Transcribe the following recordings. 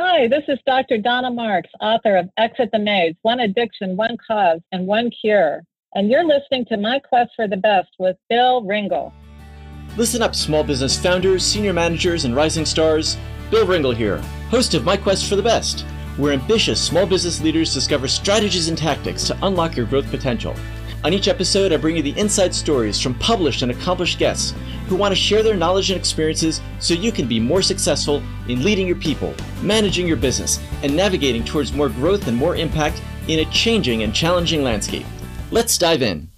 Hi, this is Dr. Donna Marks, author of Exit the Maze One Addiction, One Cause, and One Cure. And you're listening to My Quest for the Best with Bill Ringle. Listen up, small business founders, senior managers, and rising stars. Bill Ringle here, host of My Quest for the Best, where ambitious small business leaders discover strategies and tactics to unlock your growth potential. On each episode, I bring you the inside stories from published and accomplished guests who want to share their knowledge and experiences so you can be more successful in leading your people, managing your business, and navigating towards more growth and more impact in a changing and challenging landscape. Let's dive in.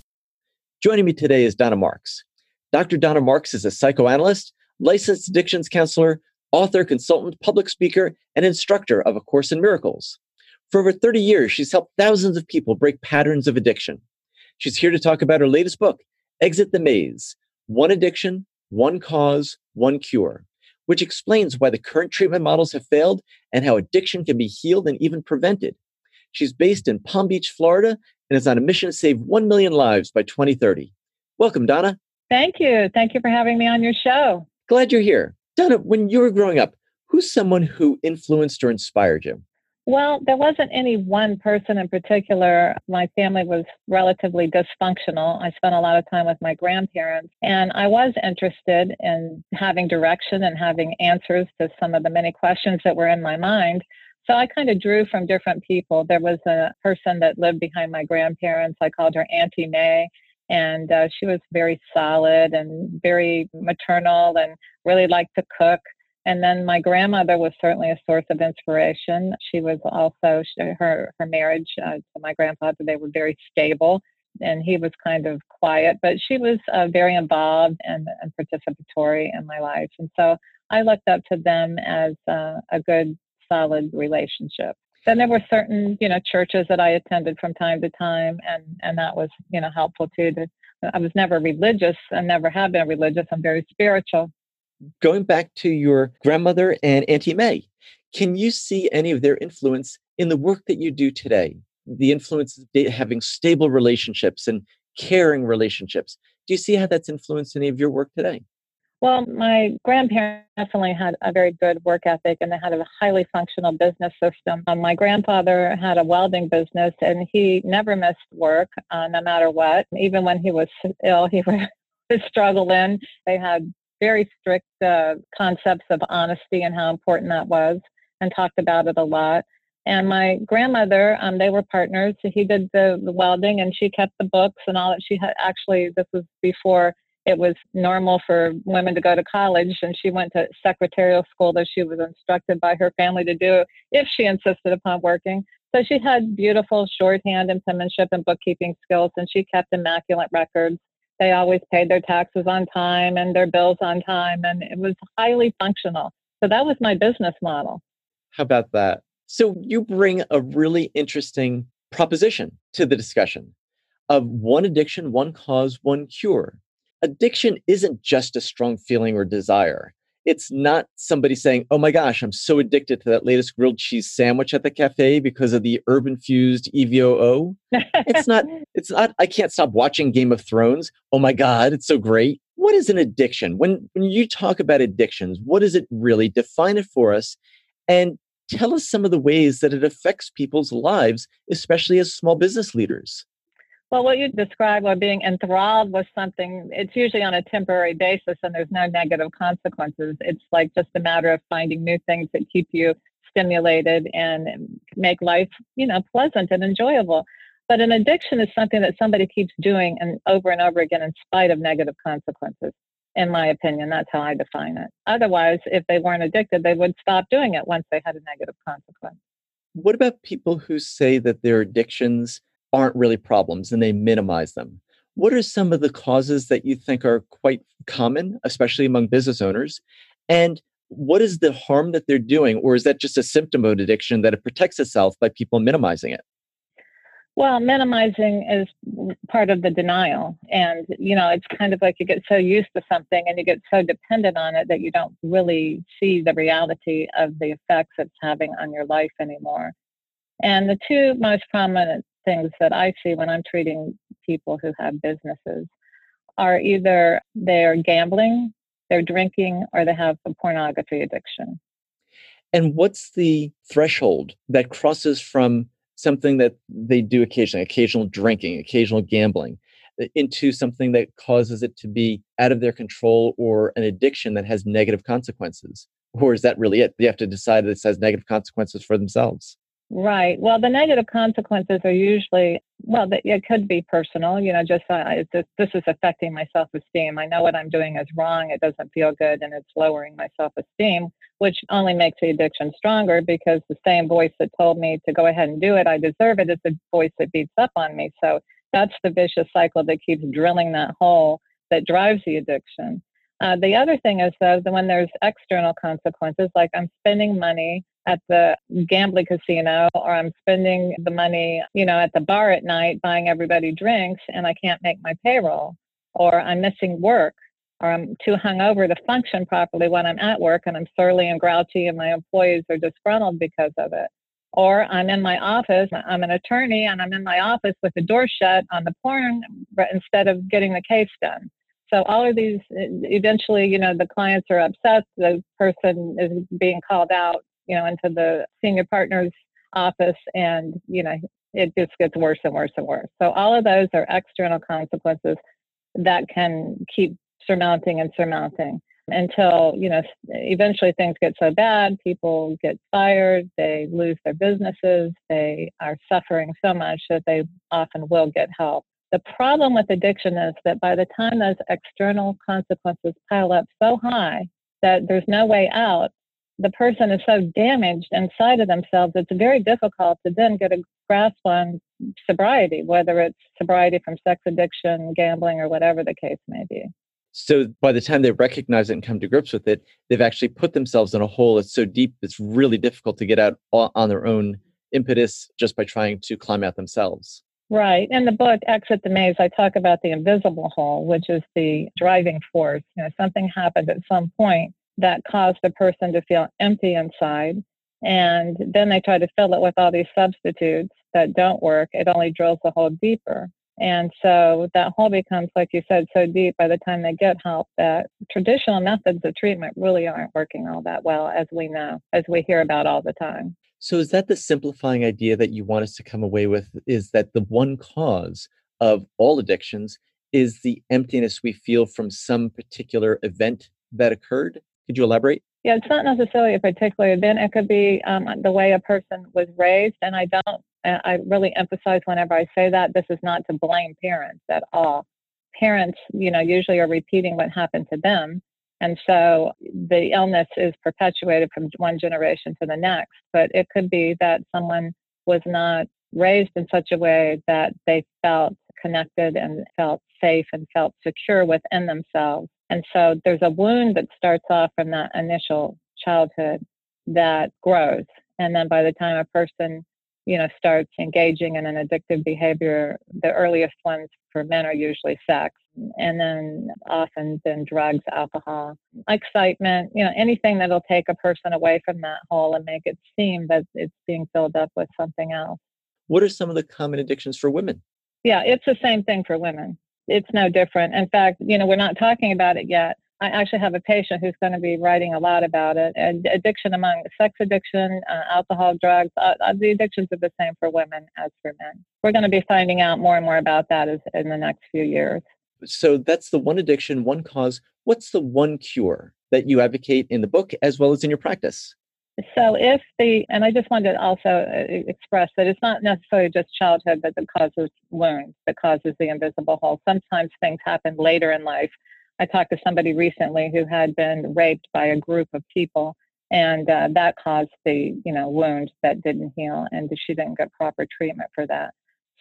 Joining me today is Donna Marks. Dr. Donna Marks is a psychoanalyst, licensed addictions counselor, author, consultant, public speaker, and instructor of A Course in Miracles. For over 30 years, she's helped thousands of people break patterns of addiction. She's here to talk about her latest book, Exit the Maze One Addiction, One Cause, One Cure, which explains why the current treatment models have failed and how addiction can be healed and even prevented. She's based in Palm Beach, Florida, and is on a mission to save 1 million lives by 2030. Welcome, Donna. Thank you. Thank you for having me on your show. Glad you're here. Donna, when you were growing up, who's someone who influenced or inspired you? Well, there wasn't any one person in particular. My family was relatively dysfunctional. I spent a lot of time with my grandparents, and I was interested in having direction and having answers to some of the many questions that were in my mind. So I kind of drew from different people. There was a person that lived behind my grandparents. I called her Auntie May, and uh, she was very solid and very maternal and really liked to cook. And then my grandmother was certainly a source of inspiration. She was also her her marriage uh, to my grandfather. They were very stable, and he was kind of quiet, but she was uh, very involved and, and, participatory in my life. And so I looked up to them as uh, a good, solid relationship. Then there were certain, you know, churches that I attended from time to time, and and that was, you know, helpful too. To I was never religious. I never have been religious. I'm very spiritual going back to your grandmother and Auntie May, can you see any of their influence in the work that you do today? The influence of having stable relationships and caring relationships. Do you see how that's influenced any of your work today? Well, my grandparents definitely had a very good work ethic and they had a highly functional business system. Um, my grandfather had a welding business and he never missed work uh, no matter what. Even when he was ill, he was struggling. They had very strict uh, concepts of honesty and how important that was and talked about it a lot. And my grandmother, um, they were partners. He did the, the welding and she kept the books and all that. She had actually, this was before it was normal for women to go to college and she went to secretarial school that she was instructed by her family to do if she insisted upon working. So she had beautiful shorthand and penmanship and bookkeeping skills and she kept immaculate records they always paid their taxes on time and their bills on time, and it was highly functional. So that was my business model. How about that? So you bring a really interesting proposition to the discussion of one addiction, one cause, one cure. Addiction isn't just a strong feeling or desire it's not somebody saying, "Oh my gosh, I'm so addicted to that latest grilled cheese sandwich at the cafe because of the herb infused EVOO." it's not. It's not. I can't stop watching Game of Thrones. Oh my god, it's so great. What is an addiction? When when you talk about addictions, what is it really? Define it for us, and tell us some of the ways that it affects people's lives, especially as small business leaders. Well, what you described or being enthralled with something, it's usually on a temporary basis and there's no negative consequences. It's like just a matter of finding new things that keep you stimulated and make life, you know, pleasant and enjoyable. But an addiction is something that somebody keeps doing and over and over again in spite of negative consequences. In my opinion, that's how I define it. Otherwise, if they weren't addicted, they would stop doing it once they had a negative consequence. What about people who say that their addictions aren't really problems and they minimize them. What are some of the causes that you think are quite common, especially among business owners? And what is the harm that they're doing? Or is that just a symptom of addiction that it protects itself by people minimizing it? Well, minimizing is part of the denial. And, you know, it's kind of like you get so used to something and you get so dependent on it that you don't really see the reality of the effects it's having on your life anymore. And the two most prominent things that I see when I'm treating people who have businesses are either they're gambling, they're drinking, or they have a pornography addiction. And what's the threshold that crosses from something that they do occasionally, occasional drinking, occasional gambling, into something that causes it to be out of their control or an addiction that has negative consequences? Or is that really it? They have to decide that this has negative consequences for themselves. Right. Well, the negative consequences are usually, well, it could be personal, you know, just uh, this, is affecting my self esteem. I know what I'm doing is wrong. It doesn't feel good and it's lowering my self esteem, which only makes the addiction stronger because the same voice that told me to go ahead and do it, I deserve it, is the voice that beats up on me. So that's the vicious cycle that keeps drilling that hole that drives the addiction. Uh, the other thing is, though, that when there's external consequences, like I'm spending money at the gambling casino or I'm spending the money, you know, at the bar at night buying everybody drinks and I can't make my payroll or I'm missing work or I'm too hungover to function properly when I'm at work and I'm surly and grouchy and my employees are disgruntled because of it. Or I'm in my office, I'm an attorney and I'm in my office with the door shut on the porn instead of getting the case done. So all of these, eventually, you know, the clients are upset. The person is being called out you know, into the senior partner's office and, you know, it just gets worse and worse and worse. So all of those are external consequences that can keep surmounting and surmounting until, you know, eventually things get so bad, people get fired, they lose their businesses, they are suffering so much that they often will get help. The problem with addiction is that by the time those external consequences pile up so high that there's no way out, the person is so damaged inside of themselves, it's very difficult to then get a grasp on sobriety, whether it's sobriety from sex addiction, gambling, or whatever the case may be. So by the time they recognize it and come to grips with it, they've actually put themselves in a hole that's so deep it's really difficult to get out on their own impetus just by trying to climb out themselves. Right. In the book Exit the Maze, I talk about the invisible hole, which is the driving force. You know, something happened at some point that caused the person to feel empty inside. And then they try to fill it with all these substitutes that don't work. It only drills the hole deeper. And so that hole becomes, like you said, so deep by the time they get help that traditional methods of treatment really aren't working all that well, as we know, as we hear about all the time. So, is that the simplifying idea that you want us to come away with? Is that the one cause of all addictions is the emptiness we feel from some particular event that occurred? Could you elaborate? Yeah, it's not necessarily a particular event. It could be um, the way a person was raised. And I don't, I really emphasize whenever I say that this is not to blame parents at all. Parents, you know, usually are repeating what happened to them. And so the illness is perpetuated from one generation to the next. But it could be that someone was not raised in such a way that they felt connected and felt safe and felt secure within themselves and so there's a wound that starts off from that initial childhood that grows. And then by the time a person, you know, starts engaging in an addictive behavior, the earliest ones for men are usually sex. And then often then drugs, alcohol, excitement, you know, anything that'll take a person away from that hole and make it seem that it's being filled up with something else. What are some of the common addictions for women? Yeah, it's the same thing for women it's no different. In fact, you know, we're not talking about it yet. I actually have a patient who's going to be writing a lot about it. And addiction among sex addiction, uh, alcohol, drugs, uh, uh, the addictions are the same for women as for men. We're going to be finding out more and more about that as, in the next few years. So that's the one addiction, one cause. What's the one cure that you advocate in the book as well as in your practice? So, if the, and I just wanted to also uh, express that it's not necessarily just childhood that causes wounds, that causes the invisible hole. Sometimes things happen later in life. I talked to somebody recently who had been raped by a group of people, and uh, that caused the, you know, wound that didn't heal, and she didn't get proper treatment for that.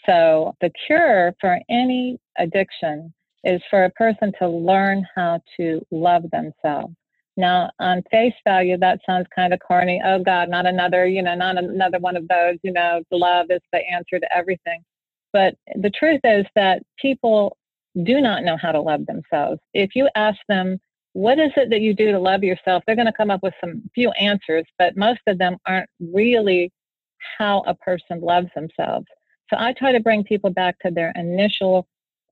So, the cure for any addiction is for a person to learn how to love themselves now, on face value, that sounds kind of corny. Oh God, not another, you know, not another one of those, you know, love is the answer to everything. But the truth is that people do not know how to love themselves. If you ask them, what is it that you do to love yourself? They're going to come up with some few answers, but most of them aren't really how a person loves themselves. So I try to bring people back to their initial,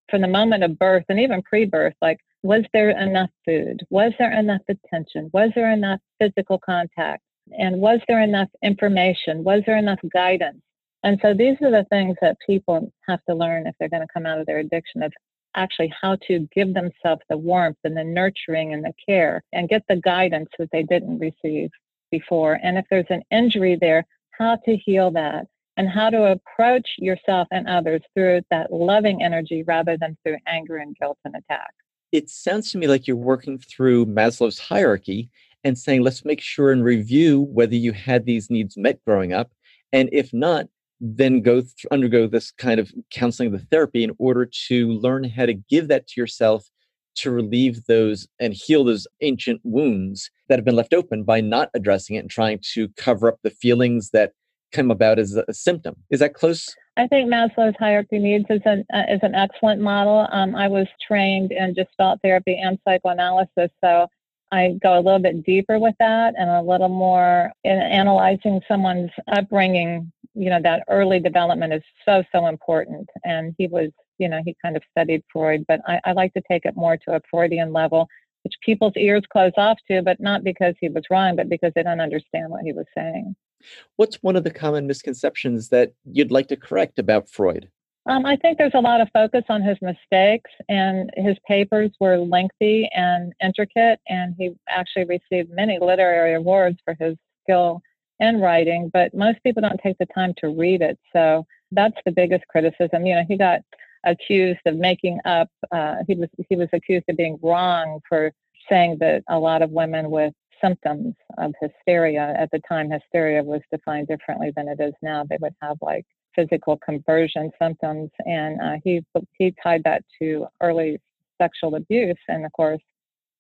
from the moment of birth and even pre birth, like, was there enough food? Was there enough attention? Was there enough physical contact? And was there enough information? Was there enough guidance? And so these are the things that people have to learn if they're going to come out of their addiction of actually how to give themselves the warmth and the nurturing and the care and get the guidance that they didn't receive before. And if there's an injury there, how to heal that and how to approach yourself and others through that loving energy rather than through anger and guilt and attack. It sounds to me like you're working through Maslow's hierarchy and saying, let's make sure and review whether you had these needs met growing up. And if not, then go th- undergo this kind of counseling, the therapy, in order to learn how to give that to yourself to relieve those and heal those ancient wounds that have been left open by not addressing it and trying to cover up the feelings that come about as a symptom. Is that close? I think Maslow's hierarchy needs is an uh, is an excellent model. Um, I was trained in gestalt therapy and psychoanalysis, so I go a little bit deeper with that and a little more in analyzing someone's upbringing. You know, that early development is so, so important. And he was, you know, he kind of studied Freud, but I, I like to take it more to a Freudian level, which people's ears close off to, but not because he was wrong, but because they don't understand what he was saying. What's one of the common misconceptions that you'd like to correct about Freud? Um, I think there's a lot of focus on his mistakes, and his papers were lengthy and intricate, and he actually received many literary awards for his skill in writing, but most people don't take the time to read it. So that's the biggest criticism. You know, he got accused of making up, uh, he, was, he was accused of being wrong for saying that a lot of women with symptoms of hysteria at the time hysteria was defined differently than it is now they would have like physical conversion symptoms, and uh, he he tied that to early sexual abuse. And of course,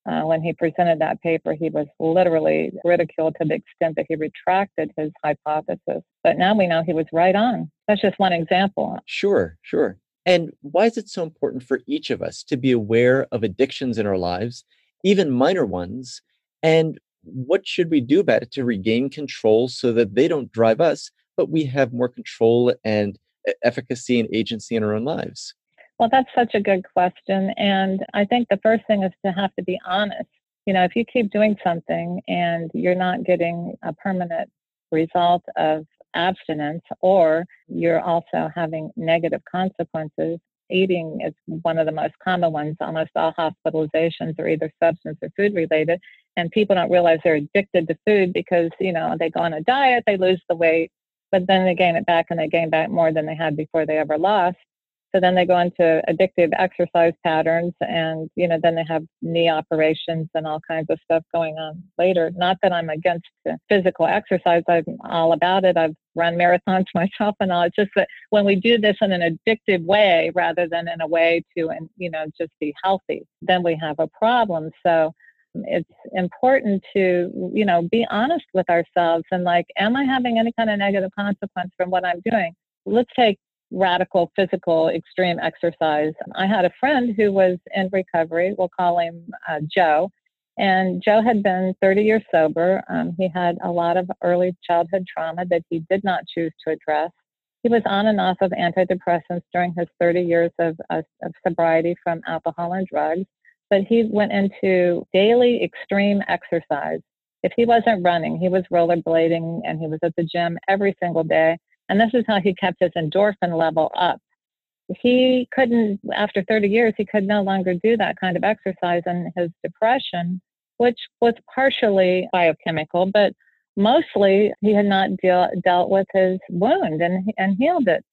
uh, when he presented that paper, he was literally ridiculed to the extent that he retracted his hypothesis. But now we know he was right on. That's just one example. Sure, sure. And why is it so important for each of us to be aware of addictions in our lives, even minor ones? And what should we do about it to regain control so that they don't drive us, but we have more control and efficacy and agency in our own lives? Well, that's such a good question. And I think the first thing is to have to be honest. You know, if you keep doing something and you're not getting a permanent result of abstinence, or you're also having negative consequences, eating is one of the most common ones. Almost all hospitalizations are either substance or food related. And people don't realize they're addicted to food because, you know, they go on a diet, they lose the weight, but then they gain it back and they gain back more than they had before they ever lost. So then they go into addictive exercise patterns and, you know, then they have knee operations and all kinds of stuff going on later. Not that I'm against physical exercise. I'm all about it. I've run marathons myself and all. It's just that when we do this in an addictive way rather than in a way to, and you know, just be healthy, then we have a problem. So it's important to you know be honest with ourselves and like am i having any kind of negative consequence from what i'm doing let's take radical physical extreme exercise i had a friend who was in recovery we'll call him uh, joe and joe had been 30 years sober um, he had a lot of early childhood trauma that he did not choose to address he was on and off of antidepressants during his 30 years of, of, of sobriety from alcohol and drugs but he went into daily extreme exercise. If he wasn't running, he was rollerblading and he was at the gym every single day. And this is how he kept his endorphin level up. He couldn't, after 30 years, he could no longer do that kind of exercise. And his depression, which was partially biochemical, but mostly he had not deal, dealt with his wound and, and healed it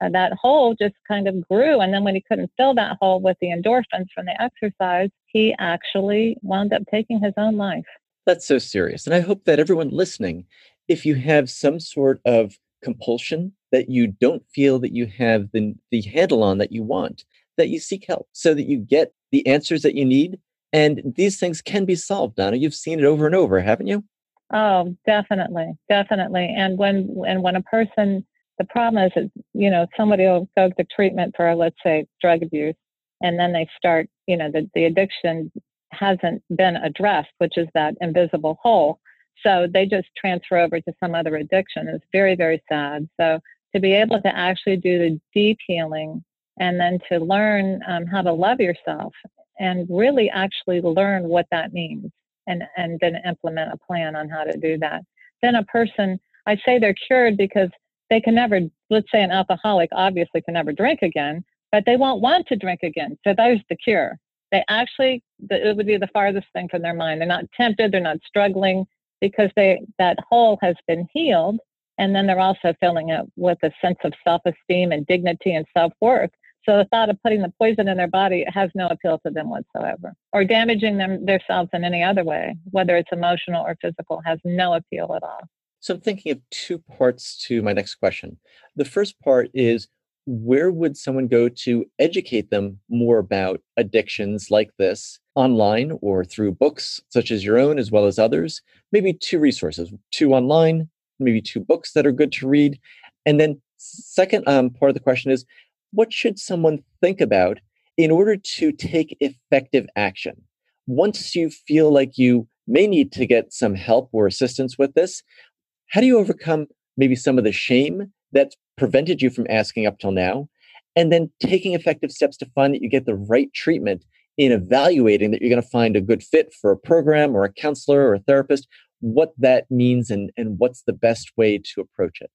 uh, that hole just kind of grew. And then when he couldn't fill that hole with the endorphins from the exercise, he actually wound up taking his own life. That's so serious. And I hope that everyone listening, if you have some sort of compulsion that you don't feel that you have the, the handle on that you want, that you seek help so that you get the answers that you need. And these things can be solved, Donna. You've seen it over and over, haven't you? Oh, definitely, definitely. And when and when a person the problem is that, you know, somebody will go to treatment for, let's say, drug abuse, and then they start, you know, the, the addiction hasn't been addressed, which is that invisible hole. So they just transfer over to some other addiction. It's very, very sad. So to be able to actually do the deep healing and then to learn um, how to love yourself and really actually learn what that means and, and then implement a plan on how to do that then a person, I say they're cured because they can never, let's say an alcoholic obviously can never drink again, but they won't want to drink again. So there's the cure. They actually, it would be the farthest thing from their mind. They're not tempted, they're not struggling because they that hole has been healed. And then they're also filling it with a sense of self esteem and dignity and self worth. So the thought of putting the poison in their body has no appeal to them whatsoever, or damaging them themselves in any other way, whether it's emotional or physical, has no appeal at all. So I'm thinking of two parts to my next question. The first part is where would someone go to educate them more about addictions like this online or through books such as your own as well as others? Maybe two resources, two online, maybe two books that are good to read. And then second um, part of the question is what should someone think about in order to take effective action? Once you feel like you may need to get some help or assistance with this, how do you overcome maybe some of the shame that's prevented you from asking up till now? And then taking effective steps to find that you get the right treatment in evaluating that you're going to find a good fit for a program or a counselor or a therapist, what that means and, and what's the best way to approach it.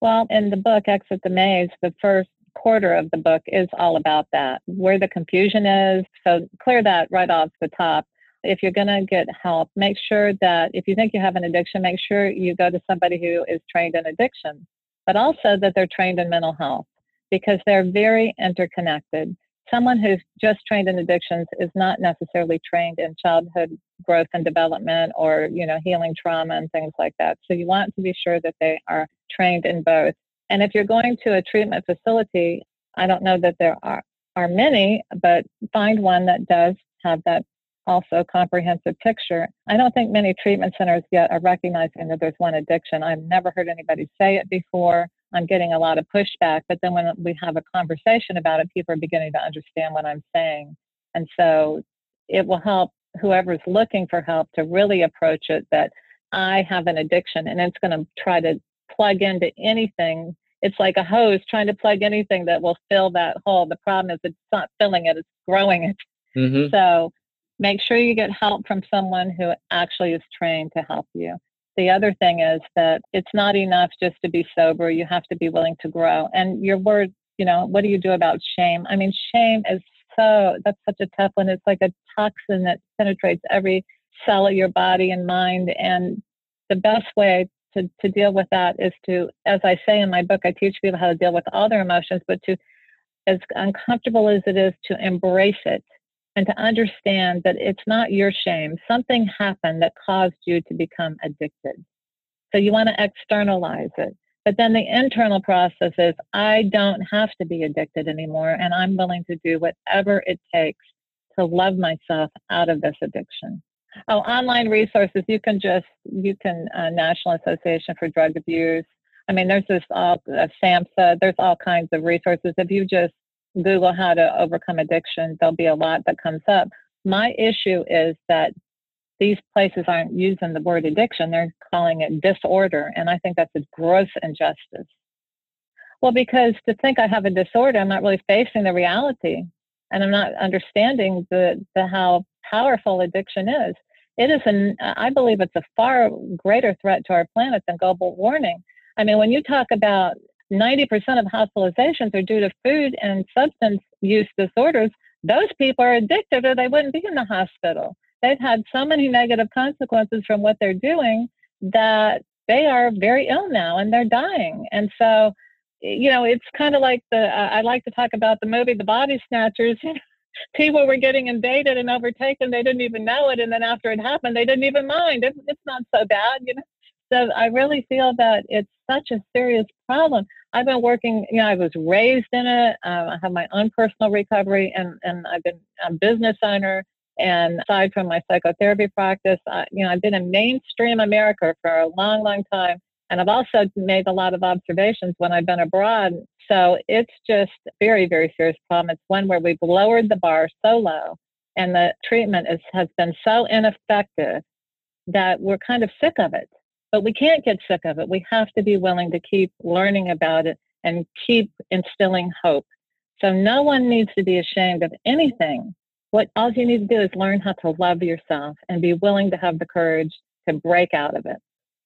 Well, in the book, Exit the Maze, the first quarter of the book is all about that, where the confusion is. So clear that right off the top. If you're going to get help, make sure that if you think you have an addiction, make sure you go to somebody who is trained in addiction, but also that they're trained in mental health because they're very interconnected. Someone who's just trained in addictions is not necessarily trained in childhood growth and development or, you know, healing trauma and things like that. So you want to be sure that they are trained in both. And if you're going to a treatment facility, I don't know that there are, are many, but find one that does have that also comprehensive picture. I don't think many treatment centers yet are recognizing that there's one addiction. I've never heard anybody say it before. I'm getting a lot of pushback, but then when we have a conversation about it, people are beginning to understand what I'm saying. And so it will help whoever's looking for help to really approach it that I have an addiction and it's going to try to plug into anything. It's like a hose trying to plug anything that will fill that hole. The problem is it's not filling it, it's growing it. Mm-hmm. So make sure you get help from someone who actually is trained to help you. The other thing is that it's not enough just to be sober. You have to be willing to grow. And your word, you know, what do you do about shame? I mean, shame is so, that's such a tough one. It's like a toxin that penetrates every cell of your body and mind. And the best way to, to deal with that is to, as I say in my book, I teach people how to deal with all their emotions, but to, as uncomfortable as it is, to embrace it and to understand that it's not your shame. Something happened that caused you to become addicted. So you want to externalize it. But then the internal process is I don't have to be addicted anymore, and I'm willing to do whatever it takes to love myself out of this addiction. Oh, online resources. You can just you can uh, National Association for Drug Abuse. I mean, there's this all uh, SAMHSA. There's all kinds of resources. If you just Google how to overcome addiction, there'll be a lot that comes up. My issue is that these places aren't using the word addiction; they're calling it disorder, and I think that's a gross injustice. Well, because to think I have a disorder, I'm not really facing the reality, and I'm not understanding the the how powerful addiction is it is an i believe it's a far greater threat to our planet than global warming i mean when you talk about 90% of hospitalizations are due to food and substance use disorders those people are addicted or they wouldn't be in the hospital they've had so many negative consequences from what they're doing that they are very ill now and they're dying and so you know it's kind of like the uh, i like to talk about the movie the body snatchers people were getting invaded and overtaken. They didn't even know it. And then after it happened, they didn't even mind. It, it's not so bad, you know. So I really feel that it's such a serious problem. I've been working, you know, I was raised in it. Uh, I have my own personal recovery and, and I've been a business owner. And aside from my psychotherapy practice, I, you know, I've been in mainstream America for a long, long time. And I've also made a lot of observations when I've been abroad so it's just very, very serious problem. It's one where we've lowered the bar so low and the treatment is, has been so ineffective that we're kind of sick of it. But we can't get sick of it. We have to be willing to keep learning about it and keep instilling hope. So no one needs to be ashamed of anything. What all you need to do is learn how to love yourself and be willing to have the courage to break out of it.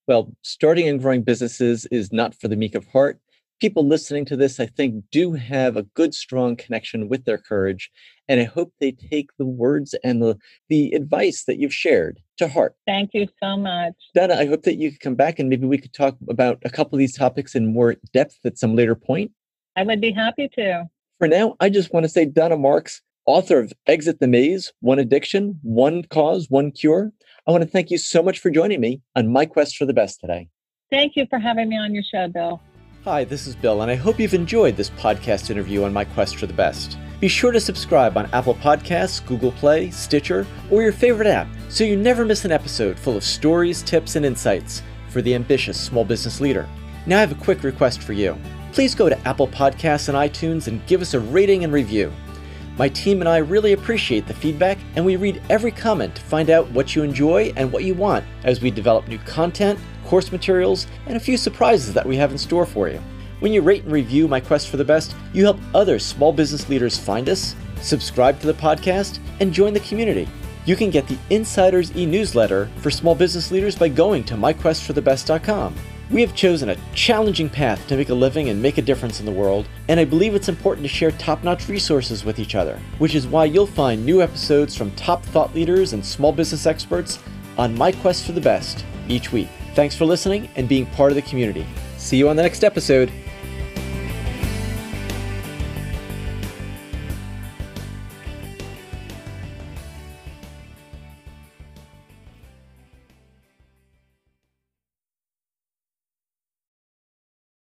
Well, starting and growing businesses is not for the meek of heart. People listening to this, I think, do have a good, strong connection with their courage. And I hope they take the words and the, the advice that you've shared to heart. Thank you so much. Donna, I hope that you could come back and maybe we could talk about a couple of these topics in more depth at some later point. I would be happy to. For now, I just want to say Donna Marks, author of Exit the Maze One Addiction, One Cause, One Cure. I want to thank you so much for joining me on my quest for the best today. Thank you for having me on your show, Bill. Hi, this is Bill, and I hope you've enjoyed this podcast interview on my quest for the best. Be sure to subscribe on Apple Podcasts, Google Play, Stitcher, or your favorite app so you never miss an episode full of stories, tips, and insights for the ambitious small business leader. Now, I have a quick request for you. Please go to Apple Podcasts and iTunes and give us a rating and review. My team and I really appreciate the feedback, and we read every comment to find out what you enjoy and what you want as we develop new content, course materials, and a few surprises that we have in store for you. When you rate and review My Quest for the Best, you help other small business leaders find us, subscribe to the podcast, and join the community. You can get the Insiders e newsletter for small business leaders by going to myquestforthebest.com. We have chosen a challenging path to make a living and make a difference in the world, and I believe it's important to share top notch resources with each other, which is why you'll find new episodes from top thought leaders and small business experts on My Quest for the Best each week. Thanks for listening and being part of the community. See you on the next episode.